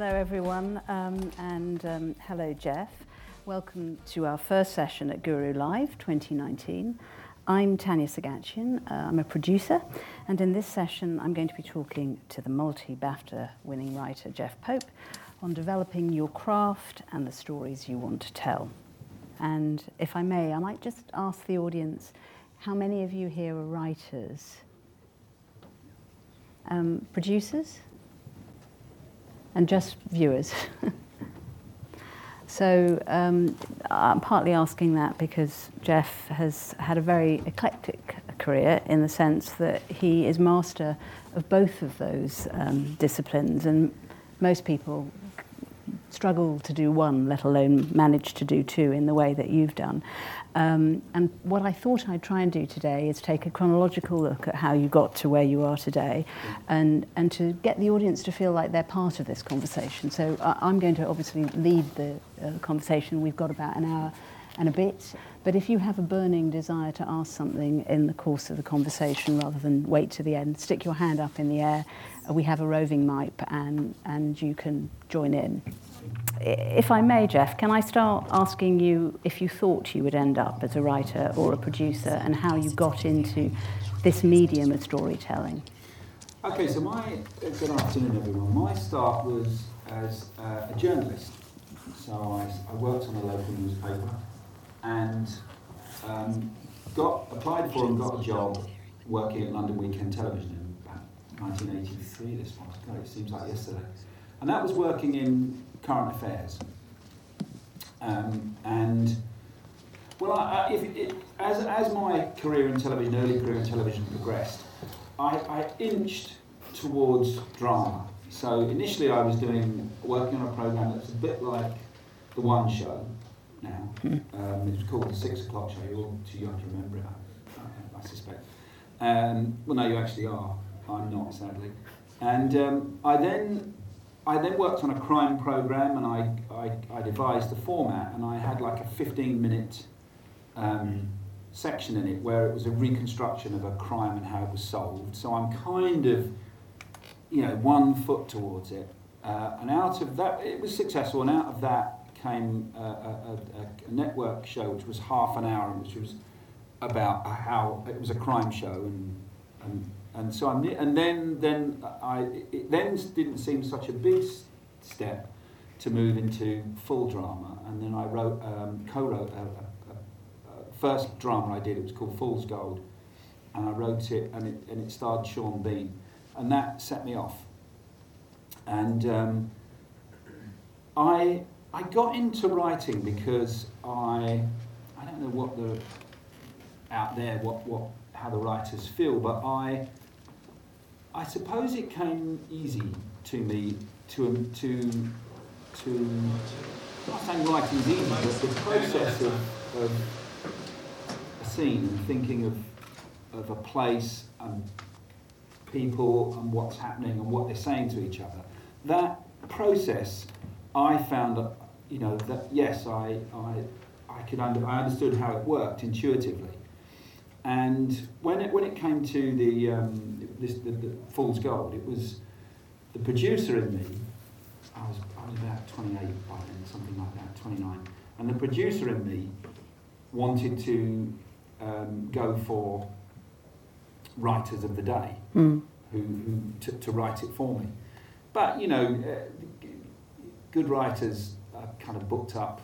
Hello, everyone, um, and um, hello, Jeff. Welcome to our first session at Guru Live 2019. I'm Tanya Seghatchian. Uh, I'm a producer, and in this session, I'm going to be talking to the multi BAFTA winning writer Jeff Pope on developing your craft and the stories you want to tell. And if I may, I might just ask the audience how many of you here are writers? Um, producers? And just viewers? so um, I'm partly asking that because Jeff has had a very eclectic career in the sense that he is master of both of those um, disciplines, and most people struggle to do one, let alone manage to do two in the way that you've done. Um, and what I thought I'd try and do today is take a chronological look at how you got to where you are today and, and to get the audience to feel like they're part of this conversation. So uh, I'm going to obviously lead the uh, conversation. We've got about an hour and a bit. But if you have a burning desire to ask something in the course of the conversation rather than wait to the end, stick your hand up in the air. We have a roving mic and, and you can join in. If I may, Jeff, can I start asking you if you thought you would end up as a writer or a producer and how you got into this medium of storytelling? Okay, so my, good afternoon everyone. My start was as uh, a journalist. So I, I worked on a local newspaper and um, got applied for and got a job working at London Weekend Television in about 1983. This was, God, it seems like yesterday, and that was working in current affairs. Um, and well, I, if as as my career in television, early career in television progressed, I, I inched towards drama. So initially, I was doing working on a program that's a bit like the One Show, now. Mm. Um, it was called the Six O'Clock Show. You're all too young to remember it, I, I, suspect. Um, well, no, you actually are. I'm not, sadly. And um, I then I then worked on a crime program, and I, I, I devised the format, and I had like a 15 minute um, section in it where it was a reconstruction of a crime and how it was solved. So I'm kind of, you know, one foot towards it. Uh, and out of that, it was successful, and out of that, came a, a, a, network show which was half an hour, and which was about how it was a crime show, and and, and so I'm, and then then I it then didn't seem such a big step to move into full drama, and then I wrote um, co-wrote a, first drama I did. It was called Fool's Gold, and I wrote it, and it and it starred Sean Bean, and that set me off, and. Um, I I got into writing because I, I don't know what the, out there, what, what, how the writers feel, but I, I suppose it came easy to me to, um, to, to, I'm not saying writing is easy, but the process of, of a scene and thinking of, of a place and people and what's happening and what they're saying to each other, that process I found that, you know, that yes, I, I, I could under, I understood how it worked intuitively. And when it, when it came to the, um, this, the, the Fool's Gold, it was the producer in me, I was, I was about 28 by then, something like that, 29. And the producer in me wanted to um, go for writers of the day mm. who, who to, to write it for me. But, you know, uh, good writers are kind of booked up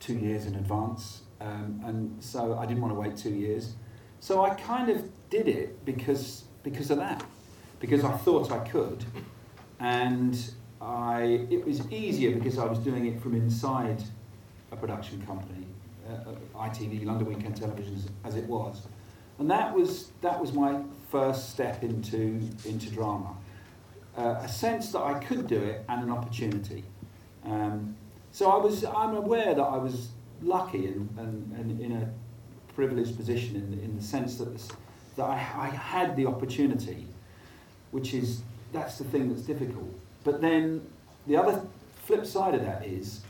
two years in advance, um, and so I didn't want to wait two years. So I kind of did it because because of that, because I thought I could, and I it was easier because I was doing it from inside a production company, uh, uh ITV, London Weekend Television, as, it was, and that was that was my first step into into drama uh, a sense that I could do it and an opportunity. Um, so I was, I'm aware that I was lucky and, and, and in a privileged position in, in the sense that, that I, I had the opportunity, which is, that's the thing that's difficult. But then the other flip side of that is,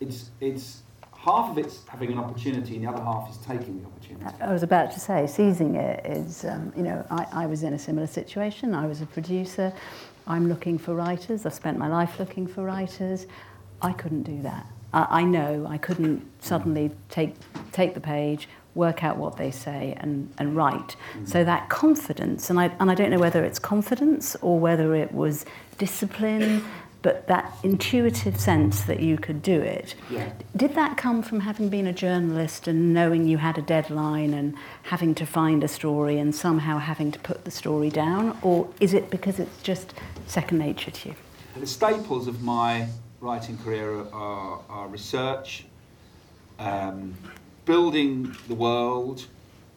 it's, it's half of it's having an opportunity, and the other half is taking the opportunity. I was about to say, seizing it is, um, you know, I, I was in a similar situation. I was a producer. I'm looking for writers. I've spent my life looking for writers. I couldn't do that. I, I know I couldn't suddenly take, take the page, work out what they say, and, and write. Mm-hmm. So that confidence, and I, and I don't know whether it's confidence or whether it was discipline but that intuitive sense that you could do it. Yeah. Did that come from having been a journalist and knowing you had a deadline and having to find a story and somehow having to put the story down? Or is it because it's just second nature to you? The staples of my writing career are, are research, um, building the world,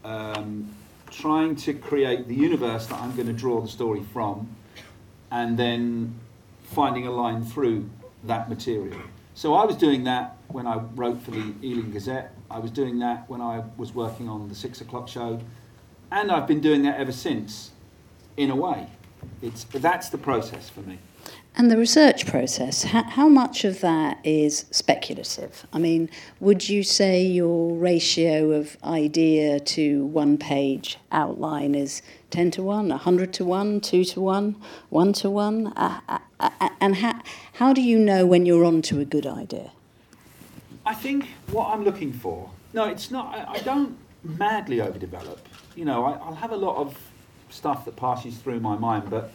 um, trying to create the universe that I'm going to draw the story from, and then finding a line through that material. So I was doing that when I wrote for the Ealing Gazette. I was doing that when I was working on the six o'clock show, and I've been doing that ever since. In a way, it's that's the process for me. And the research process, how, how much of that is speculative? I mean, would you say your ratio of idea to one page outline is 10 to 1, 100 to 1, 2 to 1, 1 to 1? Uh, uh, uh, and how, how do you know when you're on to a good idea? I think what I'm looking for, no, it's not, I, I don't madly overdevelop. You know, I, I'll have a lot of stuff that passes through my mind, but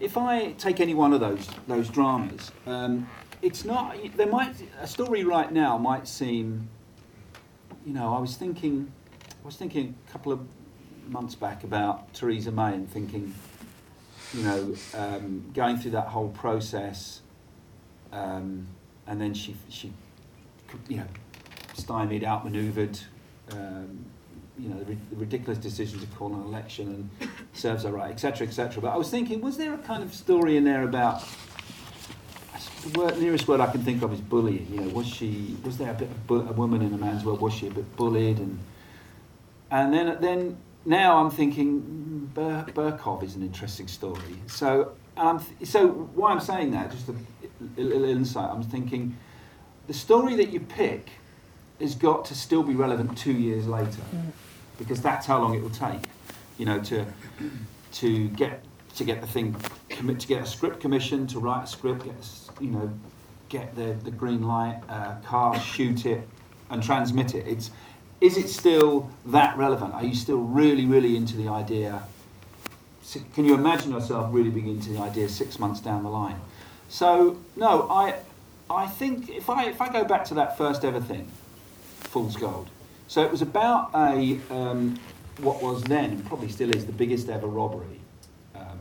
if I take any one of those those dramas, um, it's not. There might a story right now might seem. You know, I was thinking, I was thinking a couple of months back about Theresa May and thinking, you know, um, going through that whole process, um, and then she she, you know, stymied, outmaneuvered. Um, you know, the, the, ridiculous decision to call an election and serves her right, etc., etc. But I was thinking, was there a kind of story in there about the word, nearest word I can think of is bullying. You know, was she was there a bit of bu- a woman in a man's world? Was she a bit bullied? And and then then now I'm thinking hmm, Bur- Bercow is an interesting story. So um, so why I'm saying that, just a, a little insight. I'm thinking the story that you pick has got to still be relevant two years later. Mm because that's how long it will take, you know, to to get to get the thing commit to get a script commission, to write a script, get you know, get the, the green light, uh, cast, shoot it, and transmit it. It's is it still that relevant? Are you still really, really into the idea? Can you imagine yourself really being into the idea six months down the line? So no, I I think if I if I go back to that first ever thing, Fool's Gold, so it was about a um, what was then and probably still is the biggest ever robbery um,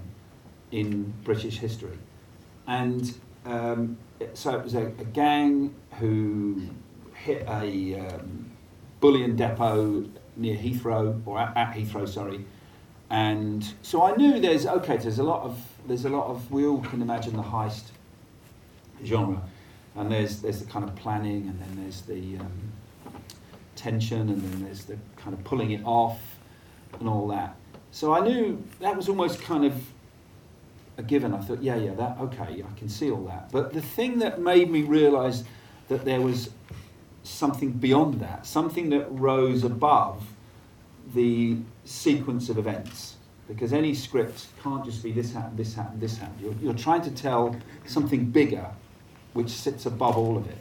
in British history, and um, so it was a, a, gang who hit a um, bullion depot near Heathrow or at, at Heathrow, sorry, and so I knew there's okay. There's a lot of there's a lot of we all can imagine the heist genre, and there's there's the kind of planning, and then there's the um, tension, and then there's the kind of pulling it off and all that. So I knew that was almost kind of a given. I thought, yeah, yeah, that okay, I can see all that. But the thing that made me realise that there was something beyond that, something that rose above the sequence of events. Because any script can't just be this happened, this happened, this happened. You're, you're trying to tell something bigger, which sits above all of it.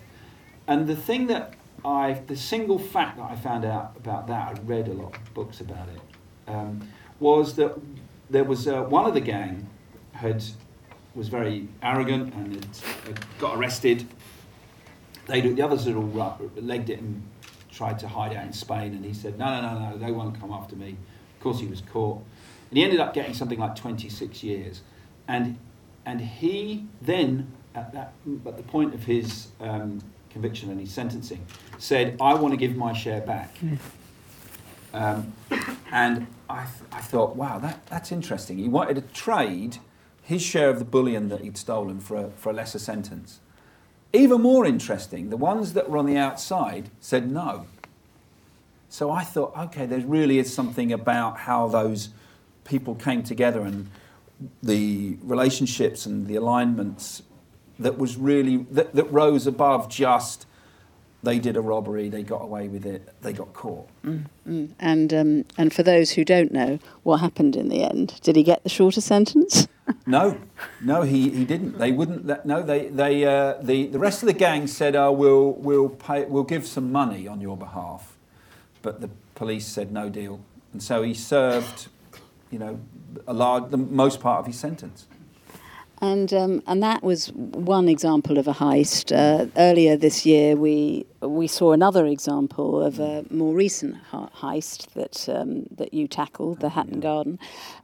And the thing that I the single fact that I found out about that, I read a lot of books about it, um, was that there was uh, one of the gang had was very arrogant and had, got arrested. They the others had all legged it and tried to hide out in Spain, and he said, "No, no, no, no, they won't come after me." Of course, he was caught, and he ended up getting something like 26 years, and and he then at that at the point of his um, conviction and his sentencing, said, I want to give my share back. Um, and I, th- I thought, wow, that, that's interesting. He wanted to trade his share of the bullion that he'd stolen for a, for a lesser sentence. Even more interesting, the ones that were on the outside said no. So I thought, okay, there really is something about how those people came together and the relationships and the alignments that was really that, that rose above just they did a robbery, they got away with it, they got caught. Mm, mm. And um, and for those who don't know, what happened in the end? Did he get the shorter sentence? no, no, he, he didn't. They wouldn't. Let, no, they they uh, the the rest of the gang said, "Oh, we'll we'll pay, we'll give some money on your behalf," but the police said no deal, and so he served, you know, a large the most part of his sentence. And um, and that was one example of a heist. Uh, earlier this year, we we saw another example of a more recent heist that um, that you tackled, the Hatton Garden.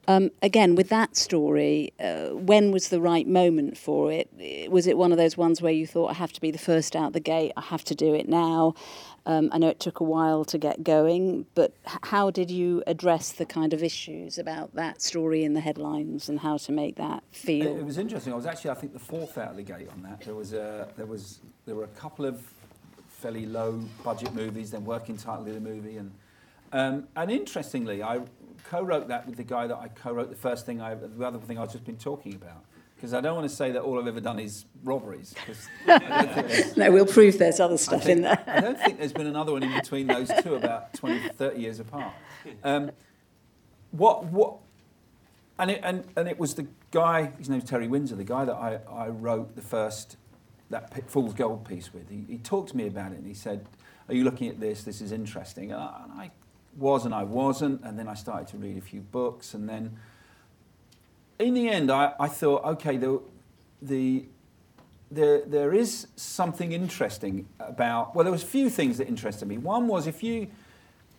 Um, again, with that story, uh, when was the right moment for it? Was it one of those ones where you thought, I have to be the first out the gate, I have to do it now? Um, I know it took a while to get going, but how did you address the kind of issues about that story in the headlines and how to make that feel? It, it was interesting. I was actually, I think, the fourth out of the gate on that. There was a, there was, there were a couple of fairly low budget movies, then working title of the movie, and um, and interestingly, I co-wrote that with the guy that I co-wrote the first thing, I, the other thing I've just been talking about because I don't want to say that all I've ever done is robberies. no, we'll prove there's other stuff think, in there. I don't think there's been another one in between those two about 20, 30 years apart. Um, what, what, and it, and, and it was the guy, his name's Terry Windsor, the guy that I, I wrote the first, that Fool's Gold piece with. He, he talked to me about it and he said, Are you looking at this? This is interesting. And I, and I was and I wasn't. And then I started to read a few books and then in the end, I, I thought, okay, the, the, there, there is something interesting about, well, there was a few things that interested me. One was if you,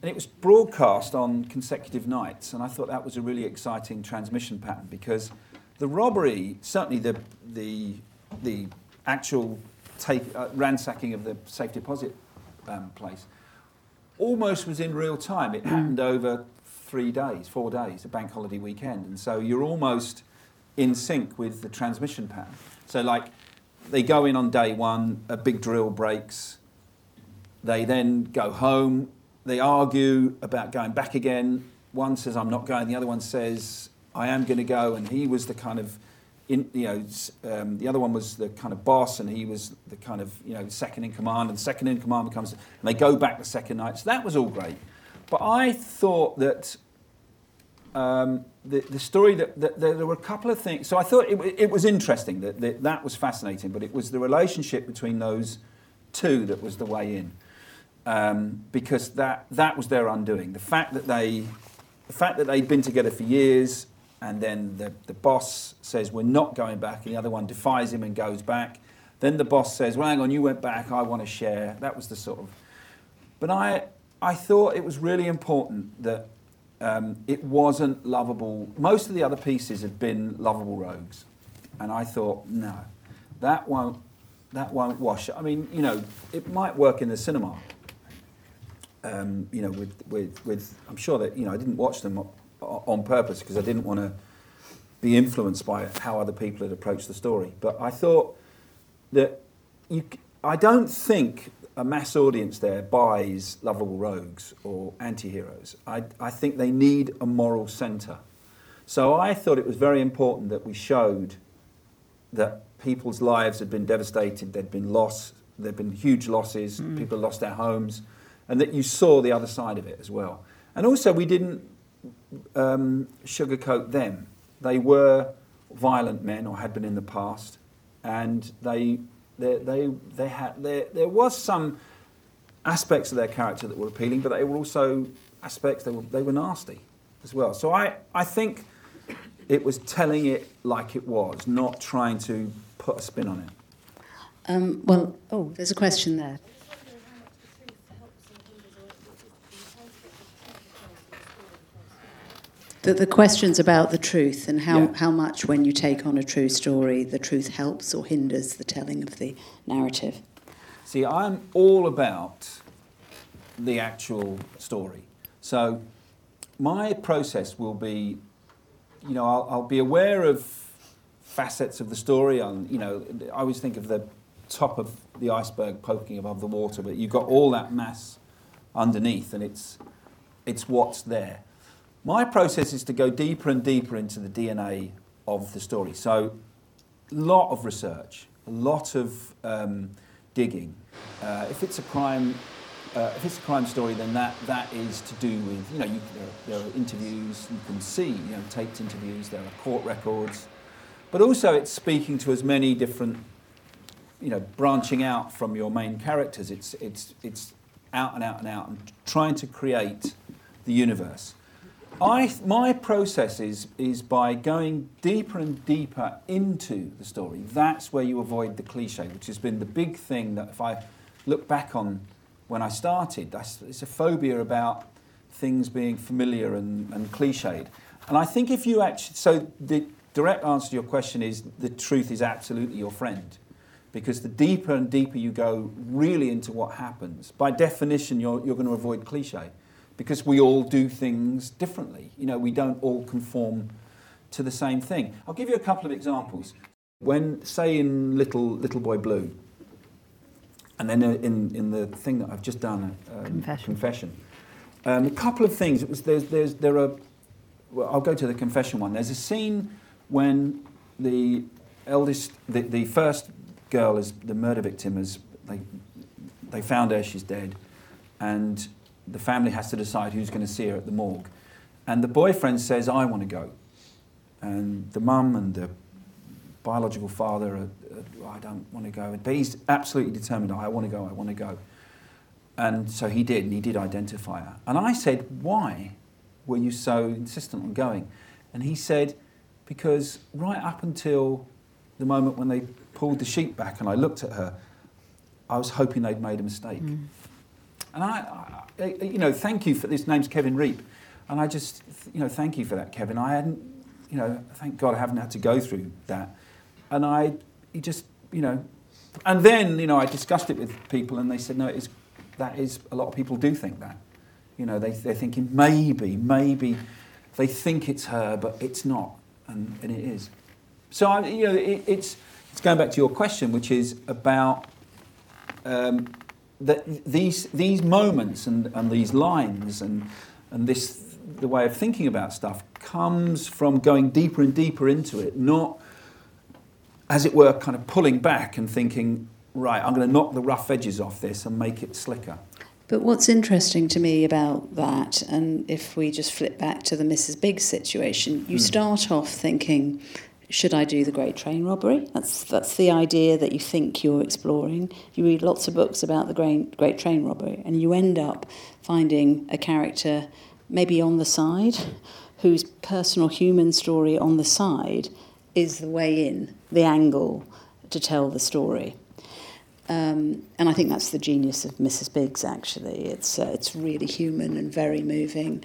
and it was broadcast on consecutive nights, and I thought that was a really exciting transmission pattern because the robbery, certainly the, the, the actual take, uh, ransacking of the safe deposit um, place, almost was in real time. It happened over three days, four days, a bank holiday weekend. And so you're almost in sync with the transmission pattern. So, like, they go in on day one, a big drill breaks, they then go home, they argue about going back again. One says, I'm not going, the other one says, I am going to go, and he was the kind of in, you know, um, the other one was the kind of boss, and he was the kind of you know second in command, and second in command becomes, and they go back the second night. So that was all great. But I thought that um, the, the story that, that, that, there were a couple of things. So I thought it, it was interesting that, that that was fascinating, but it was the relationship between those two that was the way in, um, because that that was their undoing. The fact that they, the fact that they'd been together for years, and then the, the boss says we're not going back, and the other one defies him and goes back. Then the boss says, "Well, hang on, you went back. I want to share." That was the sort of. But I I thought it was really important that um, it wasn't lovable. Most of the other pieces had been lovable rogues, and I thought, no, that won't that won't wash. I mean, you know, it might work in the cinema. Um, you know, with, with, with I'm sure that you know I didn't watch them on purpose because I didn't want to be influenced by how other people had approached the story. But I thought that you, I don't think a mass audience there buys lovable rogues or anti-heroes. I, I think they need a moral centre. So I thought it was very important that we showed that people's lives had been devastated, there'd been loss, there'd been huge losses, mm. people lost their homes, and that you saw the other side of it as well. And also, we didn't um, sugarcoat them. They were violent men, or had been in the past, and they they, they, they had, there, there was some aspects of their character that were appealing, but they were also aspects they were, they were nasty as well. So I, I think it was telling it like it was, not trying to put a spin on it. Um, well, oh, there's a question there. The, the questions about the truth and how, yeah. how much, when you take on a true story, the truth helps or hinders the telling of the narrative. See, I'm all about the actual story. So my process will be, you know, I'll, I'll be aware of facets of the story. I'll, you know, I always think of the top of the iceberg poking above the water, but you've got all that mass underneath, and it's it's what's there. My process is to go deeper and deeper into the DNA of the story. So, a lot of research, a lot of um, digging. Uh, if it's a crime, uh, if it's a crime story, then that, that is to do with, you know, you, there, are, there, are, interviews you can see, you know, taped interviews, there are court records, but also it's speaking to as many different, you know, branching out from your main characters. It's, it's, it's out and out and out and trying to create the universe. I, my process is, is by going deeper and deeper into the story. That's where you avoid the cliche, which has been the big thing that if I look back on when I started, it's a phobia about things being familiar and, and cliched. And I think if you actually, so the direct answer to your question is the truth is absolutely your friend. Because the deeper and deeper you go really into what happens, by definition, you're, you're going to avoid cliche because we all do things differently. You know, we don't all conform to the same thing. I'll give you a couple of examples. When, say, in Little, Little Boy Blue, and then in, in the thing that I've just done, um, confession. confession um, a couple of things. It was, there's, there's, there are, well, I'll go to the confession one. There's a scene when the eldest, the, the first girl is the murder victim, is they, they found her, she's dead, and the family has to decide who's going to see her at the morgue. And the boyfriend says, I want to go. And the mum and the biological father, are, are, I don't want to go. But he's absolutely determined, I want to go, I want to go. And so he did, and he did identify her. And I said, Why were you so insistent on going? And he said, Because right up until the moment when they pulled the sheet back and I looked at her, I was hoping they'd made a mistake. Mm. And I, I, you know, thank you for this. Name's Kevin Reape, and I just, you know, thank you for that, Kevin. I hadn't, you know, thank God I haven't had to go through that. And I, he just, you know, and then, you know, I discussed it with people, and they said, no, it is, that is, a lot of people do think that. You know, they, they're thinking maybe, maybe they think it's her, but it's not, and, and it is. So, I, you know, it, it's, it's going back to your question, which is about um, that these, these moments and, and these lines and, and this, the way of thinking about stuff comes from going deeper and deeper into it, not, as it were, kind of pulling back and thinking, right, I'm going to knock the rough edges off this and make it slicker. But what's interesting to me about that, and if we just flip back to the Mrs. Biggs situation, you mm. start off thinking, should I do the Great Train Robbery? That's that's the idea that you think you're exploring. You read lots of books about the Great Great Train Robbery, and you end up finding a character maybe on the side, whose personal human story on the side is the way in, the angle to tell the story. Um, and I think that's the genius of Mrs. Biggs. Actually, it's uh, it's really human and very moving.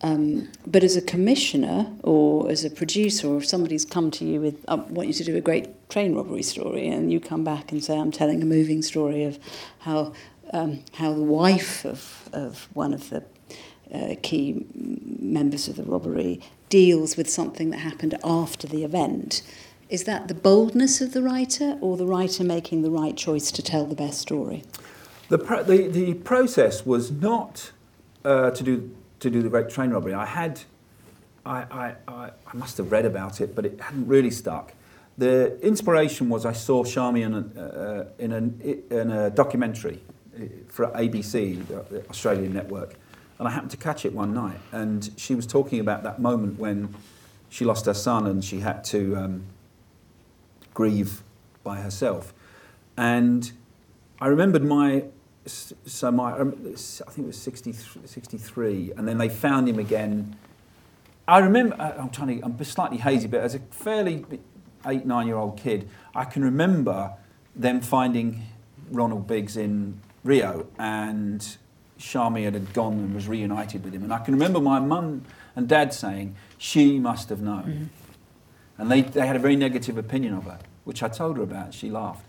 Um, but as a commissioner or as a producer, or if somebody's come to you with, I want you to do a great train robbery story, and you come back and say, I'm telling a moving story of how, um, how the wife of, of one of the uh, key members of the robbery deals with something that happened after the event. Is that the boldness of the writer, or the writer making the right choice to tell the best story? The, the, the process was not uh, to do to do the Train Robbery. I had, I, I, I, I must have read about it, but it hadn't really stuck. The inspiration was I saw Charmian uh, in, a, in a documentary uh, for ABC, the Australian network, and I happened to catch it one night. And she was talking about that moment when she lost her son and she had to um, grieve by herself. And I remembered my so my, um, I think it was 63, 63, and then they found him again. I remember, uh, I'm trying to, I'm slightly hazy, but as a fairly eight, nine year old kid, I can remember them finding Ronald Biggs in Rio and Charmian had gone and was reunited with him. And I can remember my mum and dad saying, she must have known. Mm-hmm. And they, they had a very negative opinion of her, which I told her about. She laughed.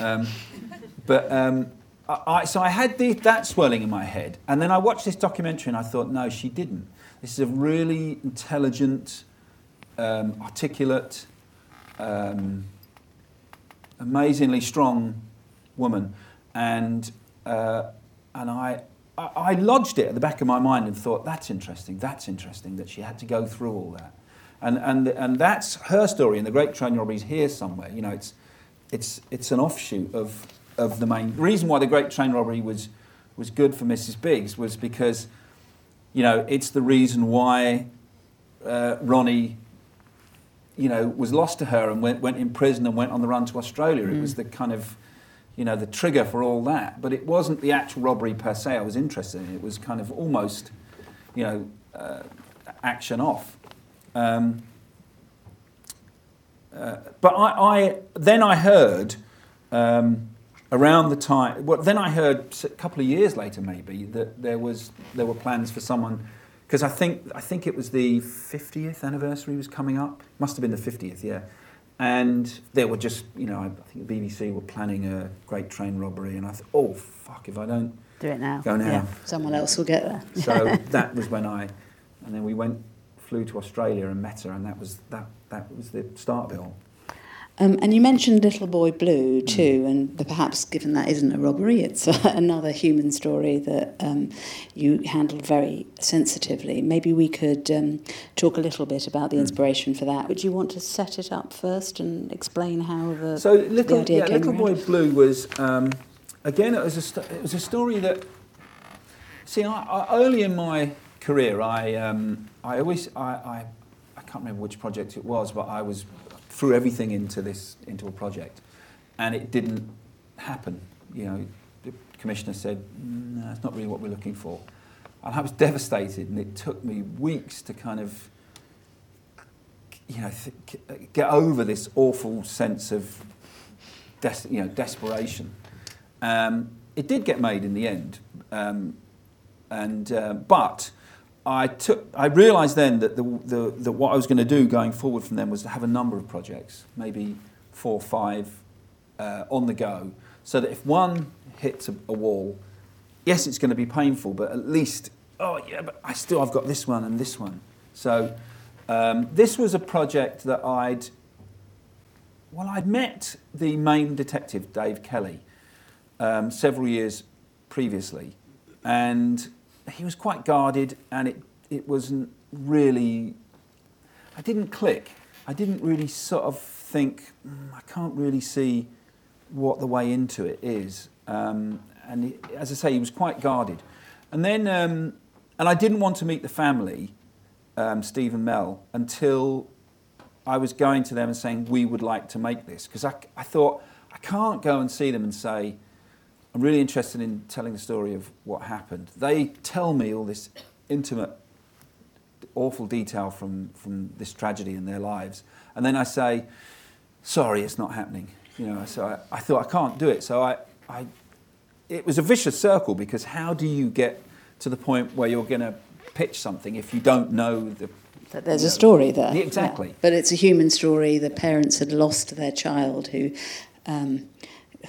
Um, but um, I, so I had the, that swirling in my head, and then I watched this documentary and I thought, no, she didn't. This is a really intelligent, um, articulate, um, amazingly strong woman, and uh, and I, I, I lodged it at the back of my mind and thought, that's interesting. That's interesting that she had to go through all that, and and and that's her story. And the Great Train Robbery is here somewhere. You know, it's it's it's an offshoot of of the main. The reason why the Great Train Robbery was was good for Mrs. Biggs was because, you know, it's the reason why uh, Ronnie, you know, was lost to her and went went in prison and went on the run to Australia. It was the kind of you know, the trigger for all that. But it wasn't the actual robbery per se I was interested in. It was kind of almost, you know, uh, action off. Um, uh, but I, I, then I heard um, around the time. Well, then I heard a couple of years later, maybe that there was there were plans for someone because I think I think it was the 50th anniversary was coming up. Must have been the 50th, yeah. And they were just, you know, I think the BBC were planning a great train robbery, and I thought, oh fuck, if I don't Do it now. go now. Yeah. Someone else will get there. So that was when I, and then we went, flew to Australia and met her, and that was that that was the start of it all. Um, and you mentioned Little Boy Blue too, and perhaps given that isn't a robbery, it's another human story that um, you handled very sensitively. Maybe we could um, talk a little bit about the inspiration for that. Would you want to set it up first and explain how the So little, the idea yeah, came little boy around? blue was um, again it was a st- it was a story that see I, I, early in my career I um, I always I, I I can't remember which project it was but I was threw everything into this into a project and it didn't happen you know the commissioner said no it's not really what we're looking for and I was devastated and it took me weeks to kind of you know th- get over this awful sense of des- you know, desperation. Um, it did get made in the end, um, and uh, but I took I realised then that the, the, what I was going to do going forward from them was to have a number of projects, maybe four or five uh, on the go, so that if one hits a, a wall, yes, it's going to be painful, but at least oh yeah, but I still I've got this one and this one. So um, this was a project that I'd well, I'd met the main detective, Dave Kelly, um, several years previously, and he was quite guarded, and it, it wasn't really. I didn't click. I didn't really sort of think, "Mm, I can't really see what the way into it is. Um, and he, as I say, he was quite guarded. And then, um, and I didn't want to meet the family, um, Steve and Mel, until I was going to them and saying, we would like to make this. Because I, I thought, I can't go and see them and say, I'm really interested in telling the story of what happened. They tell me all this intimate, awful detail from, from this tragedy in their lives. And then I say, sorry, it's not happening. You know, so I, I thought, I can't do it. So I, I, it was a vicious circle because how do you get to the point where you're going to pitch something if you don't know the That there's a story there. Yeah, exactly. Yeah. But it's a human story. The parents had lost their child who um,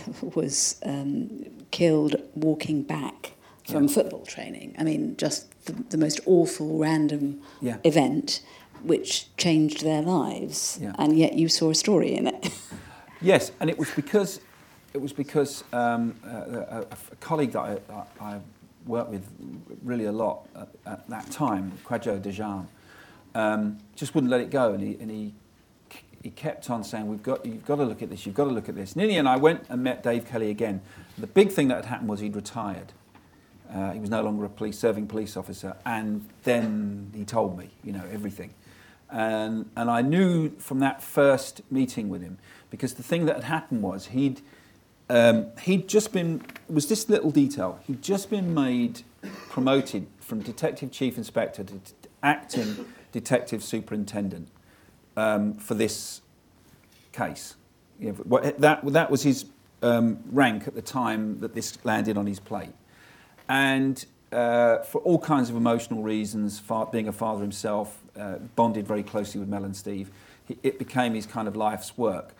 was um, killed walking back from Yeah. football training. I mean, just the, the most awful random Yeah. event which changed their lives. Yeah. And yet you saw a story in it. Yes, and it was because it was because um, a, a, a colleague that I, I, I worked with really a lot at, at that time, Kwadjo Dajan, um, just wouldn't let it go, and he, and he he kept on saying, "We've got you've got to look at this, you've got to look at this." And in the end, I went and met Dave Kelly again. The big thing that had happened was he'd retired. Uh, he was no longer a police serving police officer, and then he told me, you know, everything. And, and I knew from that first meeting with him, because the thing that had happened was he'd, um, he'd just been, was this little detail, he'd just been made, promoted from detective chief inspector to acting detective superintendent um, for this case. You know, that, that was his um, rank at the time that this landed on his plate. And uh, for all kinds of emotional reasons, being a father himself, uh, bonded very closely with Mel and Steve, it became his kind of life's work.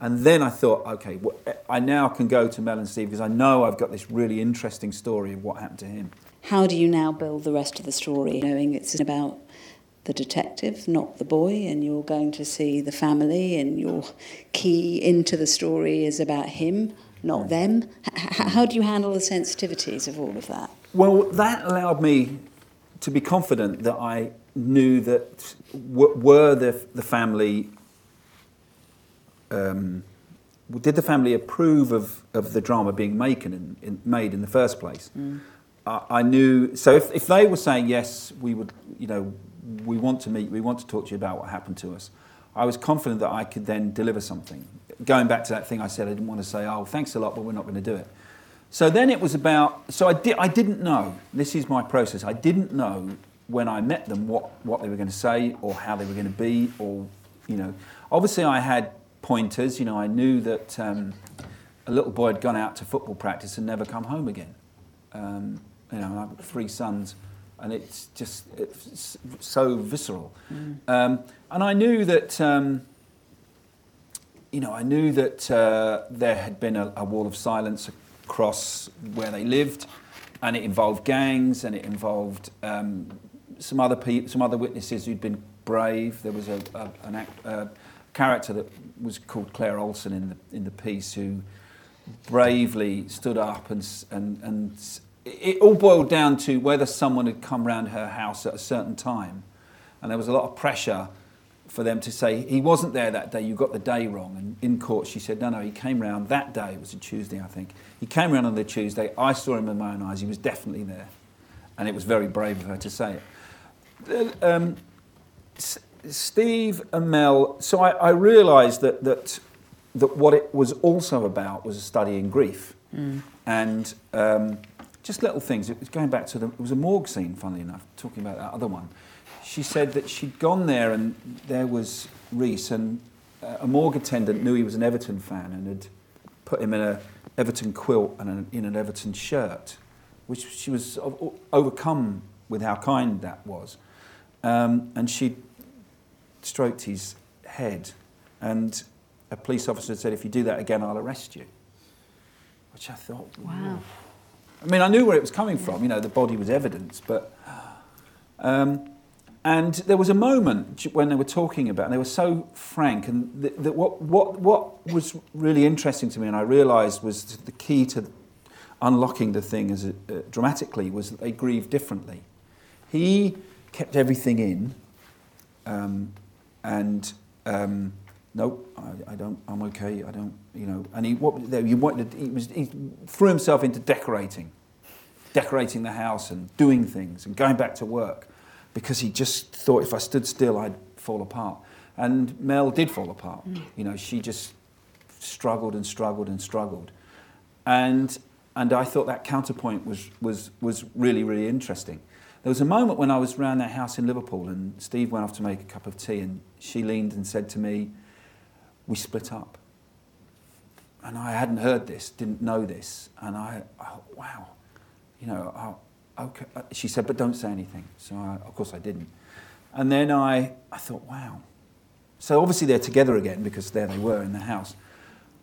And then I thought, okay, wh- I now can go to Mel and Steve because I know I've got this really interesting story of what happened to him. How do you now build the rest of the story, knowing it's about the detective, not the boy, and you're going to see the family, and your key into the story is about him, not them? H- how do you handle the sensitivities of all of that? Well, that allowed me to be confident that I knew that w- were the, the family um, did the family approve of, of the drama being making in, in, made in the first place? Mm. I, I knew. So if, if they were saying yes, we would, you know, we want to meet, we want to talk to you about what happened to us. I was confident that I could then deliver something. Going back to that thing I said, I didn't want to say, oh, thanks a lot, but we're not going to do it. So then it was about, so I, di- I didn't know, this is my process, I didn't know when I met them what, what they were going to say or how they were going to be or, you know. Obviously I had pointers, you know, I knew that um, a little boy had gone out to football practice and never come home again. Um, you know, I've got three sons and it's just it's so visceral. Mm. Um, and I knew that, um, you know, I knew that uh, there had been a, a, wall of silence across where they lived, and it involved gangs, and it involved um, some other people, some other witnesses who'd been brave. There was a, a an act, a character that was called Claire Olson in the in the piece who bravely stood up and and and it all boiled down to whether someone had come round her house at a certain time. And there was a lot of pressure for them to say, he wasn't there that day, you got the day wrong. And in court, she said, no, no, he came round that day, it was a Tuesday, I think. He came round on the Tuesday, I saw him with my own eyes, he was definitely there. And it was very brave of her to say it. Um, Steve and Mel, so I, I realised that, that, that what it was also about was a study in grief. Mm. And um, just little things. It was going back to the, it was a morgue scene, funnily enough, talking about that other one. She said that she'd gone there and there was Rhys, and uh, a morgue attendant knew he was an Everton fan and had put him in a Everton quilt and in an Everton shirt, which she was overcome with how kind that was. Um, and she stroked his head, and a police officer said, "If you do that again, I'll arrest you." Which I thought, wow. I mean, I knew where it was coming from. You know, the body was evidence, but. Um, and there was a moment when they were talking about, and they were so frank, and that what, what, what was really interesting to me, and I realised was the key to unlocking the thing as uh, dramatically, was that they grieved differently. He kept everything in, um, and um, nope, I, I, don't, I'm okay, I don't, you know. And he, what, he, wanted, he, was, he threw himself into decorating, decorating the house and doing things and going back to work because he just thought if I stood still, I'd fall apart. And Mel did fall apart. Mm. You know, she just struggled and struggled and struggled. And, and I thought that counterpoint was, was, was really, really interesting. There was a moment when I was around their house in Liverpool and Steve went off to make a cup of tea and she leaned and said to me, we split up. And I hadn't heard this, didn't know this. And I, oh, wow, you know, I, okay. Uh, she said, but don't say anything. So I, of course I didn't. And then I, I thought, wow. So obviously they're together again because there they were in the house.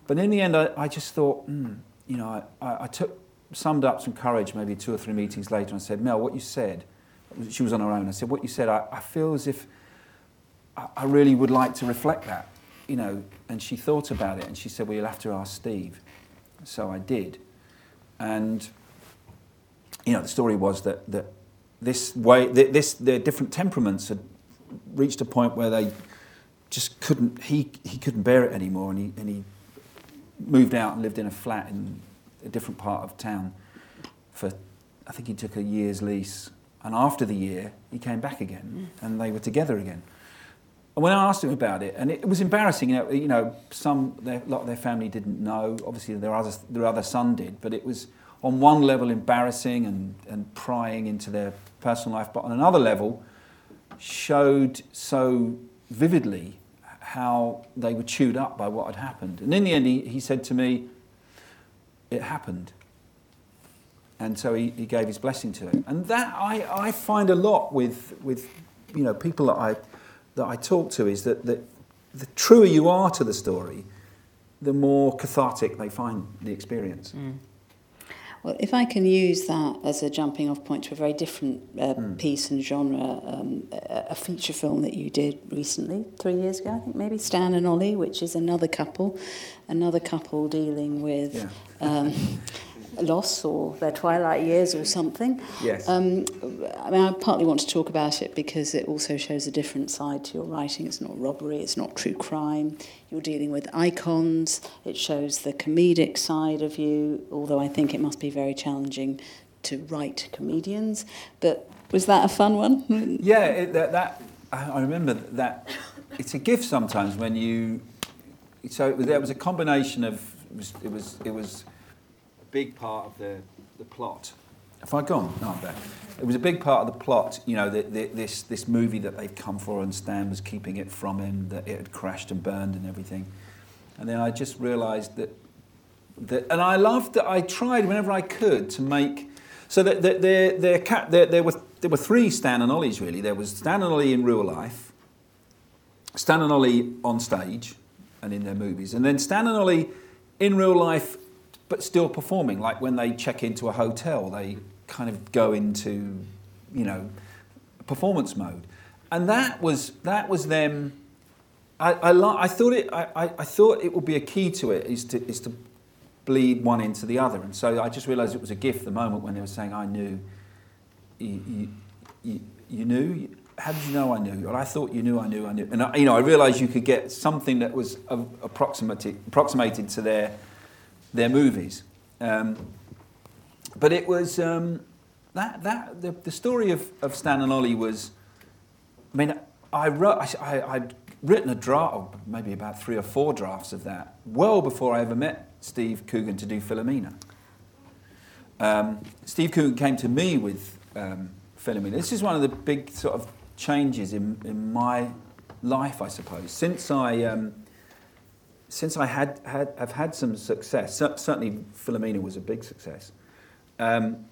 But in the end, I, I just thought, mm, you know, I, I took, summed up some courage maybe two or three meetings later and said, Mel, what you said, she was on her own. I said, what you said, I, I feel as if I, I really would like to reflect that you know, and she thought about it and she said, well, you'll have to ask Steve. So I did. And, you know, the story was that, that this way, this, their different temperaments had reached a point where they just couldn't, he, he couldn't bear it anymore and he, and he moved out and lived in a flat in a different part of town for, I think he took a year's lease. And after the year, he came back again mm. and they were together again. And when I asked him about it, and it was embarrassing, you know, you know some, their, a lot of their family didn't know. Obviously, their other, their other son did, but it was on one level embarrassing and, and prying into their personal life, but on another level, showed so vividly how they were chewed up by what had happened. And in the end, he, he said to me, It happened. And so he, he gave his blessing to it. And that I, I find a lot with, with you know, people that I that I talk to is that, that the truer you are to the story, the more cathartic they find the experience. Mm. Well, if I can use that as a jumping off point to a very different uh, mm. piece and genre, um, a feature film that you did recently, three years ago, I think maybe, Stan and Ollie, which is another couple, another couple dealing with. Yeah. Um, loss or their twilight years or something. Yes. Um, I mean, I partly want to talk about it because it also shows a different side to your writing. It's not robbery, it's not true crime. You're dealing with icons. It shows the comedic side of you, although I think it must be very challenging to write comedians. But was that a fun one? Yeah, it, that, that I remember that. It's a gift sometimes when you. So it was, there was a combination of it was it was, it was big part of the the plot. Have I gone? No, back. It was a big part of the plot. You know, the, the, this this movie that they'd come for, and Stan was keeping it from him. That it had crashed and burned and everything. And then I just realised that that, and I loved that I tried whenever I could to make so that there, there, there, there, there, were, there were three Stan and Ollies really. There was Stan and Ollie in real life, Stan and Ollie on stage and in their movies, and then Stan and Ollie in real life but still performing. Like when they check into a hotel, they kind of go into, you know, performance mode, and that was that was them. I, I, I thought it. I, I, thought it would be a key to it is to is to bleed one into the other. And so I just realised it was a gift the moment when they were saying, I knew. You, you, you, you knew? How did you know I knew? Well, I thought you knew I knew I knew. And, I, you know, I realised you could get something that was approximated, approximated to their, their movies. Um, but it was, um, that, that, the, the story of, of Stan and Ollie was, I mean, I wrote, I, I'd written a draft, maybe about three or four drafts of that, well before I ever met Steve Coogan to do Philomena. Um, Steve Coogan came to me with um, Philomena. This is one of the big sort of changes in, in my life, I suppose. Since I, um, since I had, had, have had some success, certainly Philomena was a big success, um,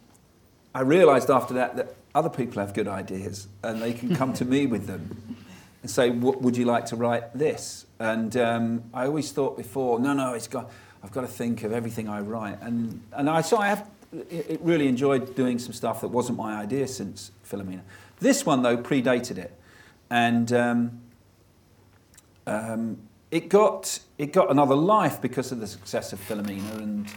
I realised after that that other people have good ideas and they can come to me with them and say, would you like to write this? And um, I always thought before, no, no, it's got, I've got to think of everything I write. And, and I, so I have it really enjoyed doing some stuff that wasn't my idea since Philomena. This one, though, predated it. And um, um, it, got, it got another life because of the success of Philomena. And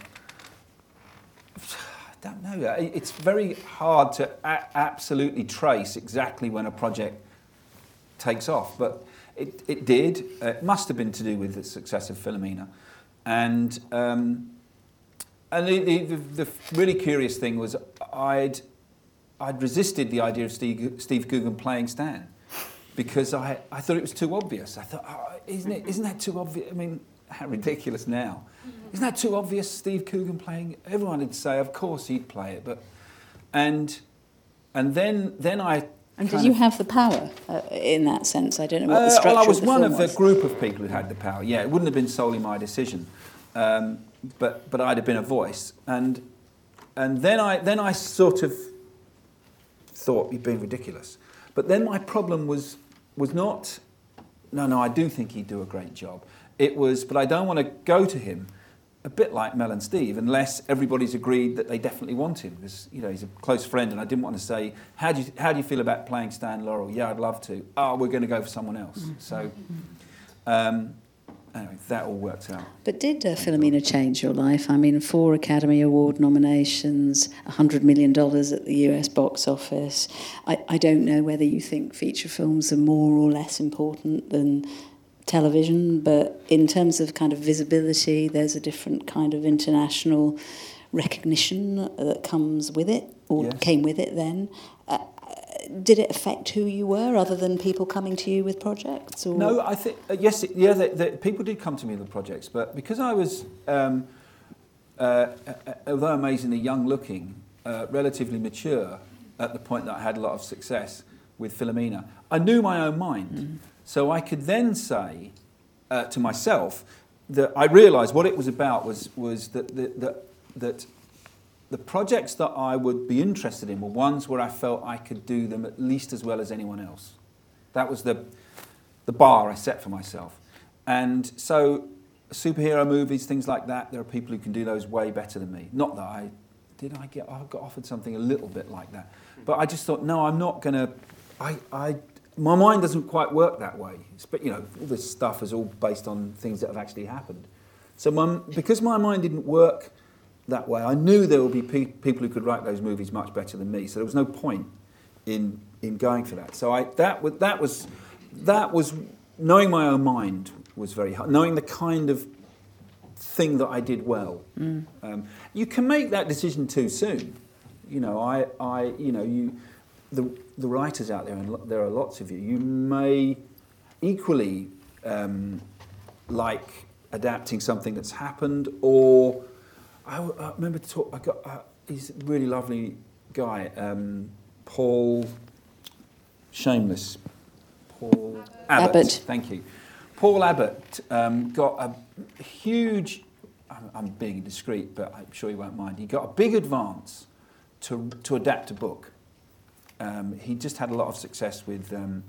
I don't know, it's very hard to a- absolutely trace exactly when a project takes off. But it, it did. it must have been to do with the success of Philomena. And, um, and the, the, the, really curious thing was I'd, I'd resisted the idea of Steve, Steve Coogan playing Stan because I, I thought it was too obvious. I thought, oh, isn't, it, isn't that too obvious? I mean, how ridiculous now. Isn't that too obvious, Steve Coogan playing? Everyone would say, of course he'd play it. But, and, and then, then I and did you have the power uh, in that sense? I don't know what the uh, well, I was of the one of was. the group of people who had the power. Yeah, it wouldn't have been solely my decision, um, but but I'd have been a voice. And and then I then I sort of thought you're been ridiculous. But then my problem was was not. No, no, I do think he'd do a great job. It was, but I don't want to go to him a bit like Mel and Steve, unless everybody's agreed that they definitely want him. Because you know he's a close friend, and I didn't want to say, "How do you how do you feel about playing Stan Laurel?" Yeah, I'd love to. Oh, we're going to go for someone else. So um, anyway, that all worked out. But did uh, Philomena change your life? I mean, four Academy Award nominations, $100 million at the US box office. I, I don't know whether you think feature films are more or less important than television, but in terms of kind of visibility, there's a different kind of international recognition that comes with it, or yes. came with it then. Uh, did it affect who you were, other than people coming to you with projects? Or? No, I think uh, yes, it, yeah. The, the, people did come to me with projects, but because I was, um, uh, uh, although amazingly young-looking, uh, relatively mature at the point that I had a lot of success with Philomena, I knew my own mind. Mm. So I could then say uh, to myself that I realised what it was about was, was that, that, that, that the projects that I would be interested in were ones where I felt I could do them at least as well as anyone else. That was the, the bar I set for myself. And so superhero movies, things like that, there are people who can do those way better than me. Not that I did I get I got offered something a little bit like that. But I just thought, no, I'm not gonna I, I my mind doesn't quite work that way. But you know, all this stuff is all based on things that have actually happened. So my, because my mind didn't work that way. I knew there would be pe- people who could write those movies much better than me, so there was no point in in going for that. So I that was that was that was knowing my own mind was very hard. Knowing the kind of thing that I did well. Um, you can make that decision too soon. You know, I, I you know, you the the writers out there, and there are lots of you. You may equally um, like adapting something that's happened, or I, I remember talk, I got uh, he's a really lovely guy, um, Paul Shameless, Paul Abbott. Abbott. Thank you. Paul Abbott um, got a huge. I'm, I'm being discreet, but I'm sure you won't mind. He got a big advance to to adapt a book. Um, he just had a lot of success with. Um,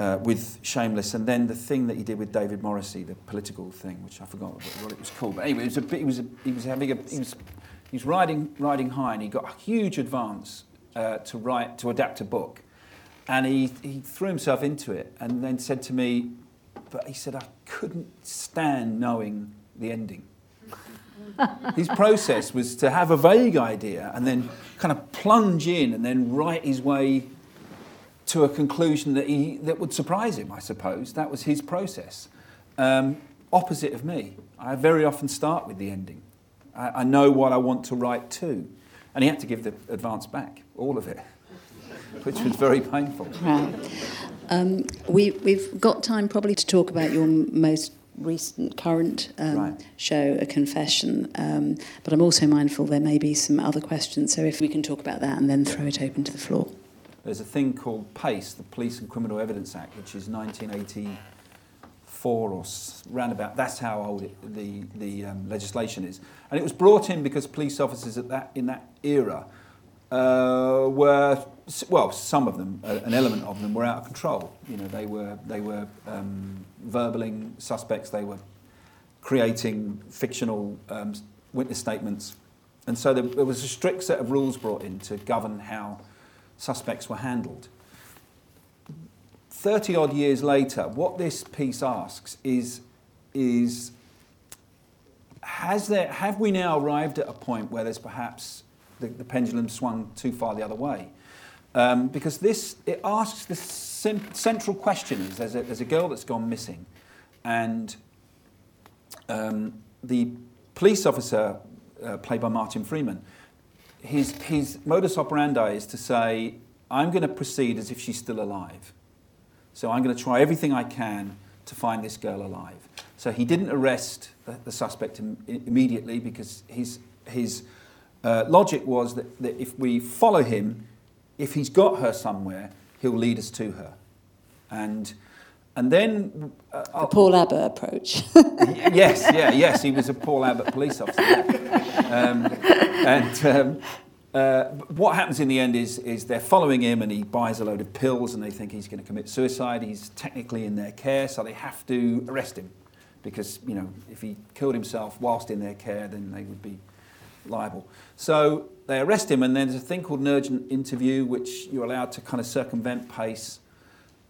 uh, with Shameless, and then the thing that he did with David Morrissey, the political thing, which I forgot what, what it was called. But anyway, it was a he was a, he was having a he was he was riding riding high, and he got a huge advance uh, to write to adapt a book, and he he threw himself into it, and then said to me, but he said I couldn't stand knowing the ending. his process was to have a vague idea and then kind of plunge in and then write his way to a conclusion that he that would surprise him. I suppose that was his process. Um, opposite of me, I very often start with the ending. I, I know what I want to write to, and he had to give the advance back, all of it, which was very painful. Right. Um, we, we've got time probably to talk about your most recent current um, Right. show, A Confession, um, but I'm also mindful there may be some other questions, so if we can talk about that and then throw it open to the floor. There's a thing called PACE, the Police and Criminal Evidence Act, which is 1984 or roundabout. That's how old it, the, the um, legislation is. And it was brought in because police officers at that, in that era uh, were, well, some of them, uh, an element of them, were out of control. You know, they were, they were um, verbaling suspects, they were creating fictional um, witness statements. And so there, there was a strict set of rules brought in to govern how suspects were handled. 30 odd years later, what this piece asks is, is has there, have we now arrived at a point where there's perhaps the, the pendulum swung too far the other way? Um, because this, it asks the sim- central question is there's a, there's a girl that's gone missing, and um, the police officer, uh, played by Martin Freeman, his, his modus operandi is to say, I'm going to proceed as if she's still alive. So I'm going to try everything I can to find this girl alive. So he didn't arrest the, the suspect Im- immediately because his, his uh, logic was that, that if we follow him, if he's got her somewhere, he'll lead us to her. And, and then. Uh, The Paul Abbott approach. Yes, yeah, yes, he was a Paul Abbott police officer. Um, and um, uh, what happens in the end is, is they're following him and he buys a load of pills and they think he's going to commit suicide. He's technically in their care, so they have to arrest him because, you know, if he killed himself whilst in their care, then they would be liable. So they arrest him and then there's a thing called an urgent interview, which you're allowed to kind of circumvent PACE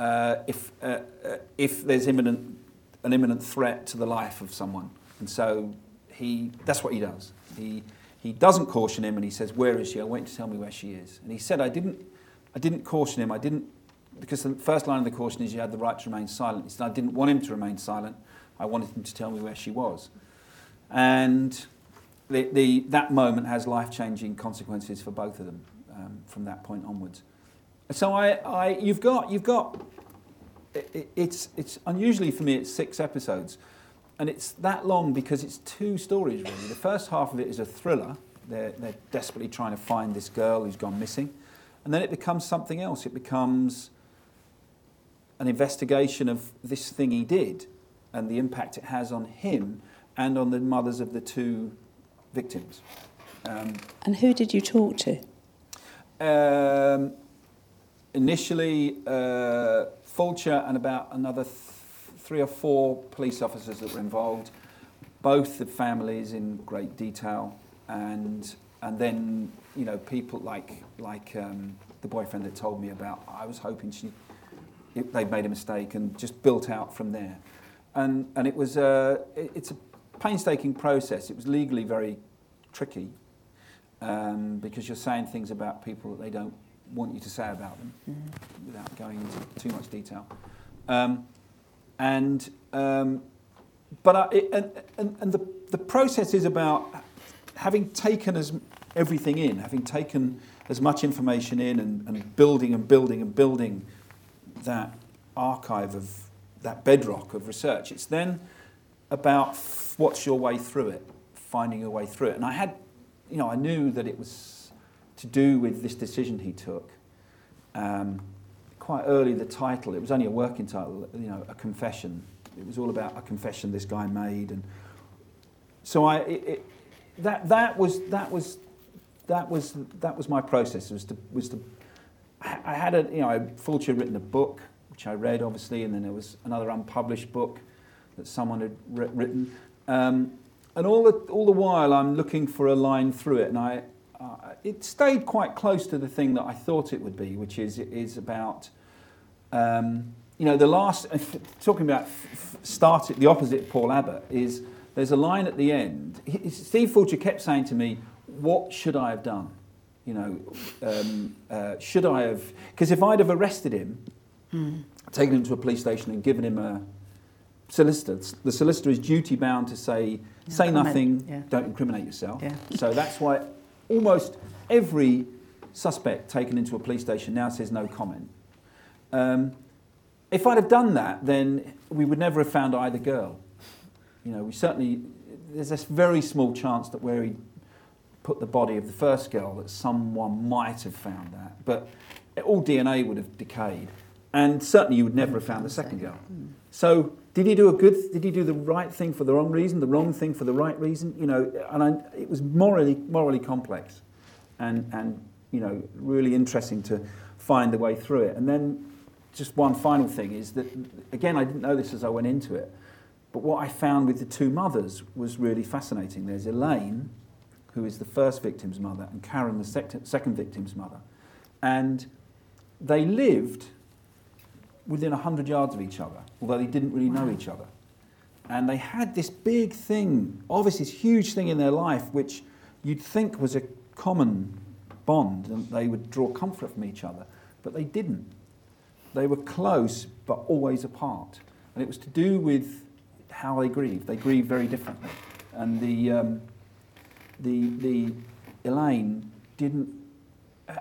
uh, if, uh, uh, if there's imminent, an imminent threat to the life of someone. And so he, that's what he does. He, he doesn't caution him and he says, where is she? I want you to tell me where she is. And he said, I didn't, I didn't caution him. I didn't, because the first line of the caution is you had the right to remain silent. He said, I didn't want him to remain silent. I wanted him to tell me where she was. And the, the, that moment has life-changing consequences for both of them um, from that point onwards. So I, I, you've got, you've got, it, it's, it's unusually for me. It's six episodes, and it's that long because it's two stories really. The first half of it is a thriller. They're, they're desperately trying to find this girl who's gone missing, and then it becomes something else. It becomes an investigation of this thing he did, and the impact it has on him and on the mothers of the two victims. Um, and who did you talk to? um, initially, uh, Fulcher and about another th- three or four police officers that were involved, both the families in great detail, and and then you know people like like um, the boyfriend that told me about. I was hoping she they'd made a mistake and just built out from there, and and it was a it, it's a painstaking process. It was legally very tricky um, because you're saying things about people that they don't want you to say about them Mm. without going into too much detail. Um, and um, but I, it, and, and, and the, the process is about having taken as everything in, having taken as much information in, and, and building and building and building that archive of that bedrock of research. It's then about f- what's your way through it, finding your way through it. And I had, you know, I knew that it was to do with this decision he took. Um, quite early, the title, it was only a working title, you know, a confession. It was all about a confession this guy made. And so I, it, it, that, that was, that was, that was, that was my process, was to, was to, I I had a, you know, Fulcher had written a book, which I read obviously, and then there was another unpublished book that someone had written. Um, and all the, all the while I'm looking for a line through it, and I, uh, it stayed quite close to the thing that I thought it would be, which is, is about, um, you know, the last, talking about f- f- start the opposite of Paul Abbott, is there's a line at the end. He, Steve Fulcher kept saying to me, what should I have done? You know, um, uh, should I have, because if I'd have arrested him, taken him to a police station and given him a solicitor, the solicitor is duty bound to say, say comment, nothing, yeah. don't incriminate yourself. Yeah. So that's why almost every suspect taken into a police station now says no comment. Um, if I'd have done that, then we would never have found either girl. You know, we certainly, there's this very small chance that where he put the body of the first girl, that someone might have found that. But all DNA would have decayed. And certainly you would never have found the second girl. So did he do a good, did he do the right thing for the wrong reason, the wrong thing for the right reason? You know, and I, it was morally, morally complex and, and, you know, really interesting to find the way through it. And then just one final thing is that, again, I didn't know this as I went into it, but what I found with the two mothers was really fascinating. There's Elaine, who is the first victim's mother, and Karen, the second victim's mother. And they lived within 100 yards of each other, although they didn't really know each other. And they had this big thing, obviously, this huge thing in their life, which you'd think was a common bond, and they would draw comfort from each other, but they didn't. They were close, but always apart. And it was to do with how they grieved. They grieved very differently. And the, um, the, the Elaine didn't.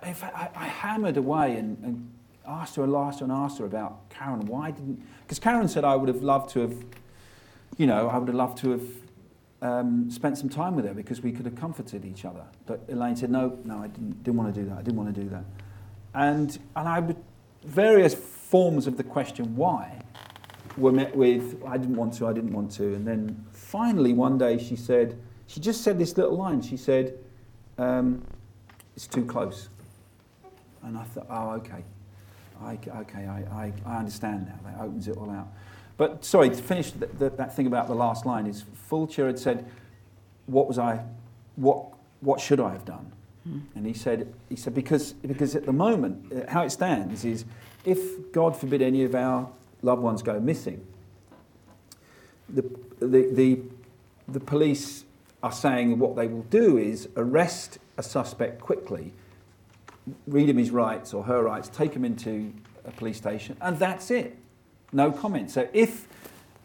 In fact, I, I hammered away and, and asked her and asked her and asked her about Karen. Why didn't? Because Karen said I would have loved to have, you know, I would have loved to have um, spent some time with her because we could have comforted each other. But Elaine said no, no, I didn't, didn't want to do that. I didn't want to do that. And and I would various forms of the question why were met with I didn't want to, I didn't want to, and then finally one day she said she just said this little line. She said, um, "It's too close," and I thought, "Oh, okay, I, okay, I, I, I understand now." That opens it all out. But sorry, to finish th- th- that thing about the last line is Fulcher had said, "What was I? What what should I have done?" And he said, he said because because at the moment, uh, how it stands is, if God forbid any of our loved ones go missing, the the the, the police are saying what they will do is arrest a suspect quickly, read him his rights or her rights, take him into a police station, and that's it. No comment. So if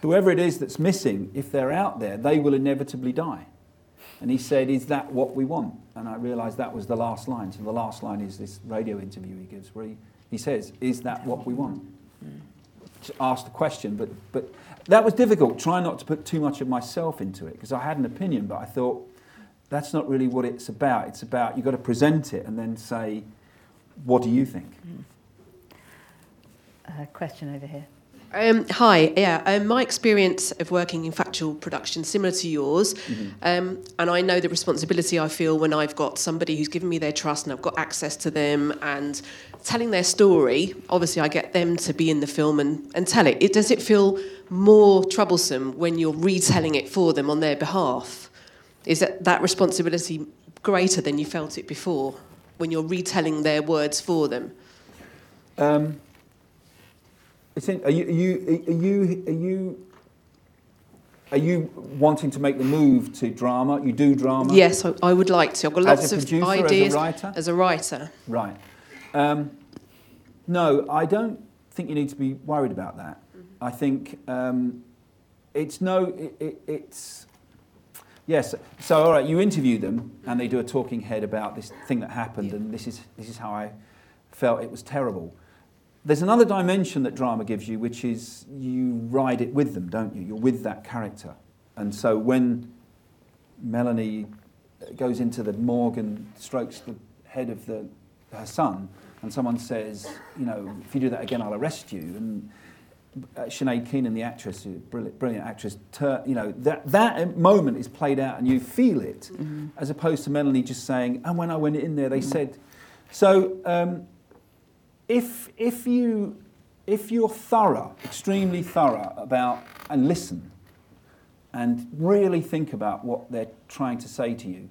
whoever it is that's missing, if they're out there, they will inevitably die. And he said, Is that what we want? And I realised that was the last line. So the last line is this radio interview he gives where he, he says, Is that what we want? To ask the question, but, but that was difficult, trying not to put too much of myself into it, because I had an opinion, but I thought, that's not really what it's about. It's about, you've got to present it and then say, What do you think? Uh, question over here. Um, hi, yeah. Um, my experience of working in factual production similar to yours, um, and I know the responsibility I feel when I've got somebody who's given me their trust and I've got access to them and telling their story. Obviously, I get them to be in the film and, and tell it. it. Does it feel more troublesome when you're retelling it for them on their behalf? Is that, that responsibility greater than you felt it before when you're retelling their words for them? Um, in, are you, are you, are you, are you are you wanting to make the move to drama? You do drama? Yes, I, I would like to. I've got lots of producer, ideas as a writer? as a writer. Right. Um, no, I don't think you need to be worried about that. I think um, it's no, it, it, it's yes. So all right, you interview them and they do a talking head about this thing that happened, and this is this is how I felt it was terrible. There's another dimension that drama gives you, which is you ride it with them, don't you? You're with that character, and so when Melanie goes into the morgue and strokes the head of the, her son, and someone says, you know, if you do that again, I'll arrest you. And uh, Sinead Keenan, the actress, brilliant, brilliant actress, ter- you know, that, that moment is played out and you feel it, as opposed to Melanie just saying, and when I went in there, they said. So um, if, if, you, if you're thorough, extremely thorough about, and listen, and really think about what they're trying to say to you,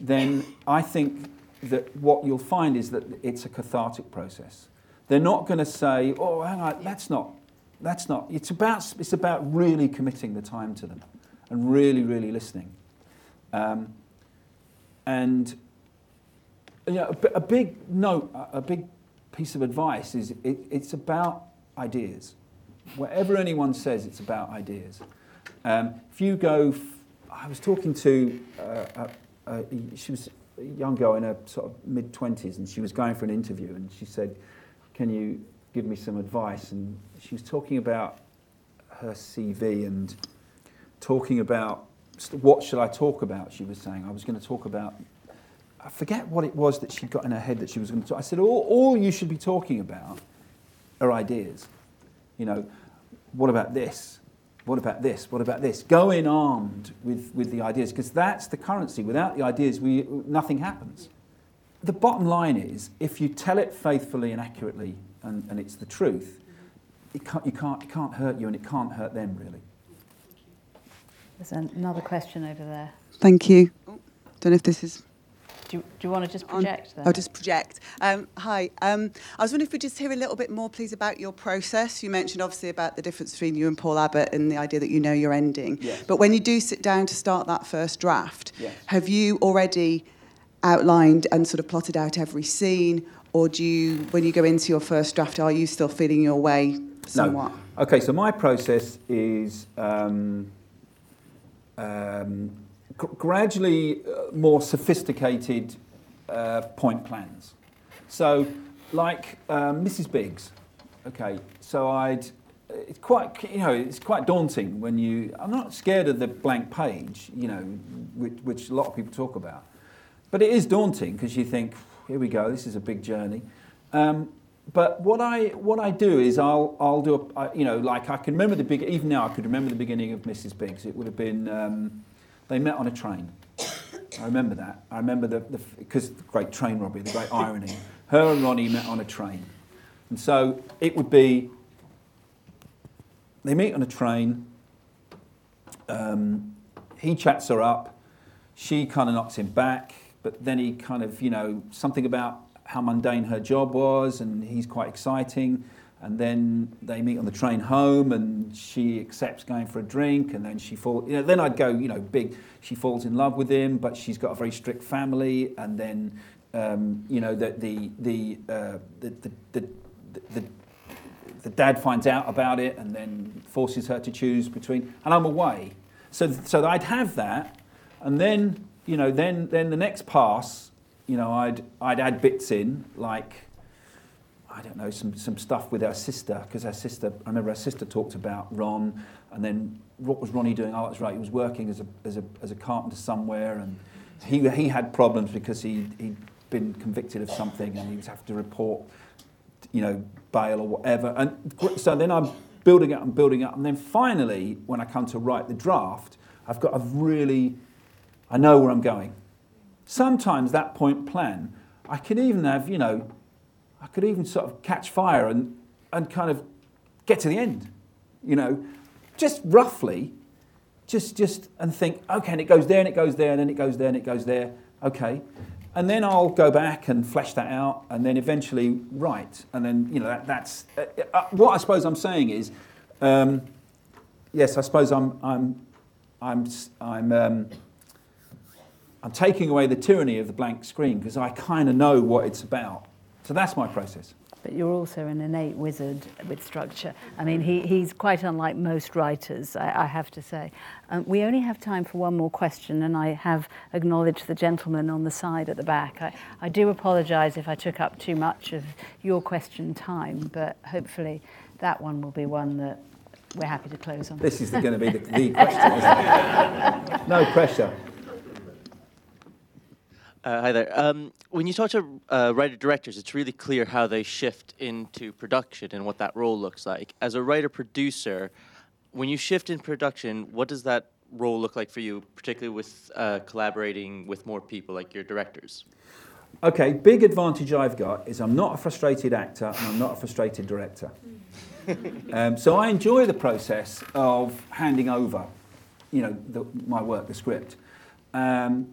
then I think that what you'll find is that it's a cathartic process. They're not going to say, "Oh, hang on, that's not, that's not." It's about it's about really committing the time to them, and really, really listening. Um, and you know, a, a big note, a- big piece of advice is it, it's about ideas. Whatever anyone says, it's about ideas. Um, if you go, I was talking to, uh, a, a, she was a young girl in her sort of mid 20s, and she was going for an interview, and she said, Can you give me some advice? And she was talking about her CV and talking about what should I talk about, she was saying. I was going to talk about, I forget what it was that she'd got in her head that she was going to talk. I said, All, all you should be talking about are ideas. You know, what about this? What about this? What about this? Go in armed with, with the ideas, because that's the currency. Without the ideas, we, nothing happens. The bottom line is if you tell it faithfully and accurately, and, and it's the truth, it can't, you can't, it can't hurt you and it can't hurt them, really. There's another question over there. Thank you. Don't know if this is. Do you, do you want to just on. project there? I'll just project. Um, hi. Um, I was wondering if we just hear a little bit more, please, about your process. You mentioned obviously about the difference between you and Paul Abbott and the idea that you know your ending. Yes. But when you do sit down to start that first draft, Yes. have you already outlined and sort of plotted out every scene, or do you, when you go into your first draft, are you still feeling your way somewhat? No. Okay, so my process is um, um, gr- gradually uh, more sophisticated uh, point plans. So, like um, Mrs. Biggs, okay, so I'd. It's quite, you know, it's quite daunting when you. I'm not scared of the blank page, you know, which, which a lot of people talk about, but it is daunting because you think, here we go, this is a big journey. Um, but what I what I do is I'll I'll do a, I, you know like I can remember the big even now I could remember the beginning of Mrs. Biggs. It would have been um, they met on a train. I remember that. I remember the because the, great train robbery, the great irony. Her and Ronnie met on a train, and so it would be they meet on a train. Um, he chats her up. She kind of knocks him back, but then he kind of, you know, something about how mundane her job was, and he's quite exciting. And then they meet on the train home, and she accepts going for a drink, and then she falls. You know, then I'd go, you know, big. She falls in love with him, but she's got a very strict family, and then, um, you know, the the the, uh, the, the, the, the the dad finds out about it and then forces her to choose between, and I'm away. So, so I'd have that, and then, you know, then, then the next pass, you know, I'd, I'd add bits in, like, I don't know, some, some stuff with her sister, because her sister, I remember her sister talked about Ron, and then what was Ronnie doing? Oh, that's right, he was working as a, as a, as a carpenter somewhere, and he, he had problems because he, he'd been convicted of something, and he was having to report you know, bail or whatever. And so then I'm building up and building up. And then finally, when I come to write the draft, I've got a really, I know where I'm going. Sometimes that point plan, I can even have, you know, I could even sort of catch fire and, and kind of get to the end, you know, just roughly, just, just, and think, okay, and it goes there and it goes there and then it goes there and it goes there, okay. And then I'll go back and flesh that out and then eventually write. And then, you know, that, that's, uh, uh, what I suppose I'm saying is, um, yes, I suppose I'm, I'm I'm, I'm, um, I'm taking away the tyranny of the blank screen because I kind of know what it's about. So that's my process. But you're also an innate wizard with structure. I mean, he, he's quite unlike most writers, I, I have to say. Um, we only have time for one more question, and I have acknowledged the gentleman on the side at the back. I, I do apologise if I took up too much of your question time, but hopefully that one will be one that we're happy to close on. This is going to be the, the question? No pressure. Uh, hi there. Um, when you talk to uh, writer directors, it's really clear how they shift into production and what that role looks like. As a writer producer, when you shift in production, what does that role look like for you, particularly with uh, collaborating with more people like your directors? Okay, big advantage I've got is I'm not a frustrated actor and I'm not a frustrated director. um, so I enjoy the process of handing over, you know, the, my work, the script. Um,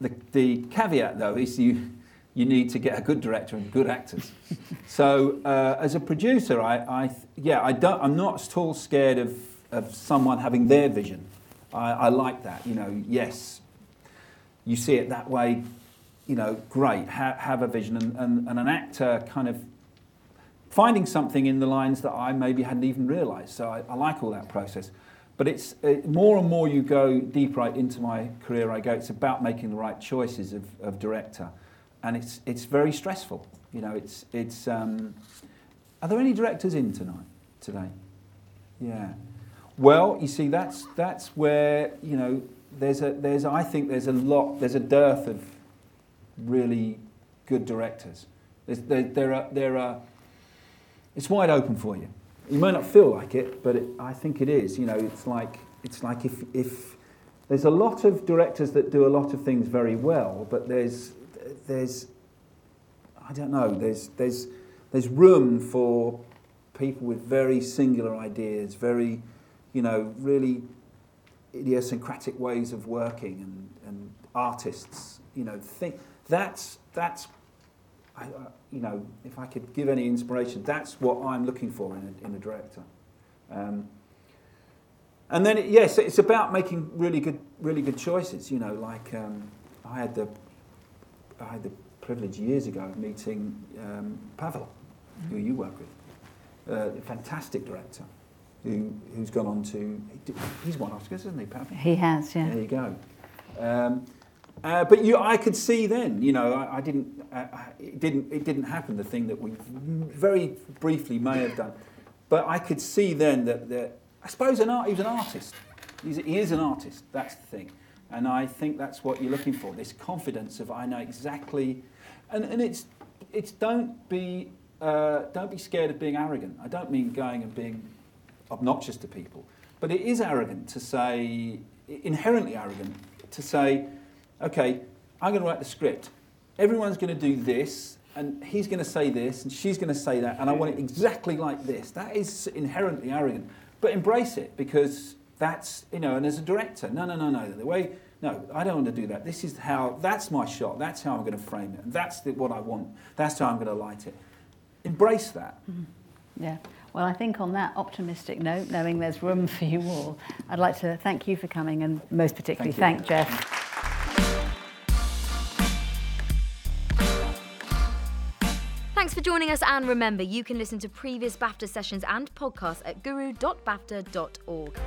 the, the caveat, though, is you, you need to get a good director and good actors. so uh, as a producer, I, I, yeah, I don't, I'm not at all scared of, of someone having their vision. I, I like that, you know, yes, you see it that way, you know, great, ha- have a vision. And, and, and an actor kind of finding something in the lines that I maybe hadn't even realised. So I, I like all that process. But it's uh, more and more you go deeper into my career, I go, it's about making the right choices of, of director. And it's, it's very stressful. You know, it's, it's, um, are there any directors in tonight, today? Yeah. Well, you see, that's, that's where, you know, there's a, there's, I think there's a lot, there's a dearth of really good directors. There, there, are, there are, it's wide open for you. You may not feel like it, but it, I think it is. You know, it's like, it's like if, if there's a lot of directors that do a lot of things very well, but there's, there's I don't know, there's, there's, there's room for people with very singular ideas, very, you know, really idiosyncratic ways of working and, and artists, you know, think that's, that's I, uh, you know, if I could give any inspiration, that's what I'm looking for in a, in a director. Um, and then, it, yes, it's about making really good, really good choices. You know, like um, I had the, I had the privilege years ago of meeting um, Pavel, who you work with, uh, a fantastic director, who who's gone on to, he's won Oscars, hasn't he, Pavel? He has, yeah. There you go. Um, uh, but you, I could see then, you know, I, I didn't, it didn't, it didn't happen. The thing that we very briefly may have done, but I could see then that, that I suppose an art, he was an artist. He's, he is an artist. That's the thing, and I think that's what you're looking for. This confidence of I know exactly, and, and it's, it's don't be, uh, don't be scared of being arrogant. I don't mean going and being obnoxious to people, but it is arrogant to say, inherently arrogant to say okay, I'm going to write the script. Everyone's going to do this, and he's going to say this, and she's going to say that, and I want it exactly like this. That is inherently arrogant. But embrace it because that's, you know, and as a director, no, no, no, no. The way, no, I don't want to do that. This is how, that's my shot. That's how I'm going to frame it. That's the, what I want. That's how I'm going to light it. Embrace that. Mm-hmm. Yeah. Well, I think on that optimistic note, knowing there's room for you all, I'd like to thank you for coming and most particularly Thank thank Jeff. Thanks for joining us, and remember, you can listen to previous BAFTA sessions and podcasts at guru.bafta.org.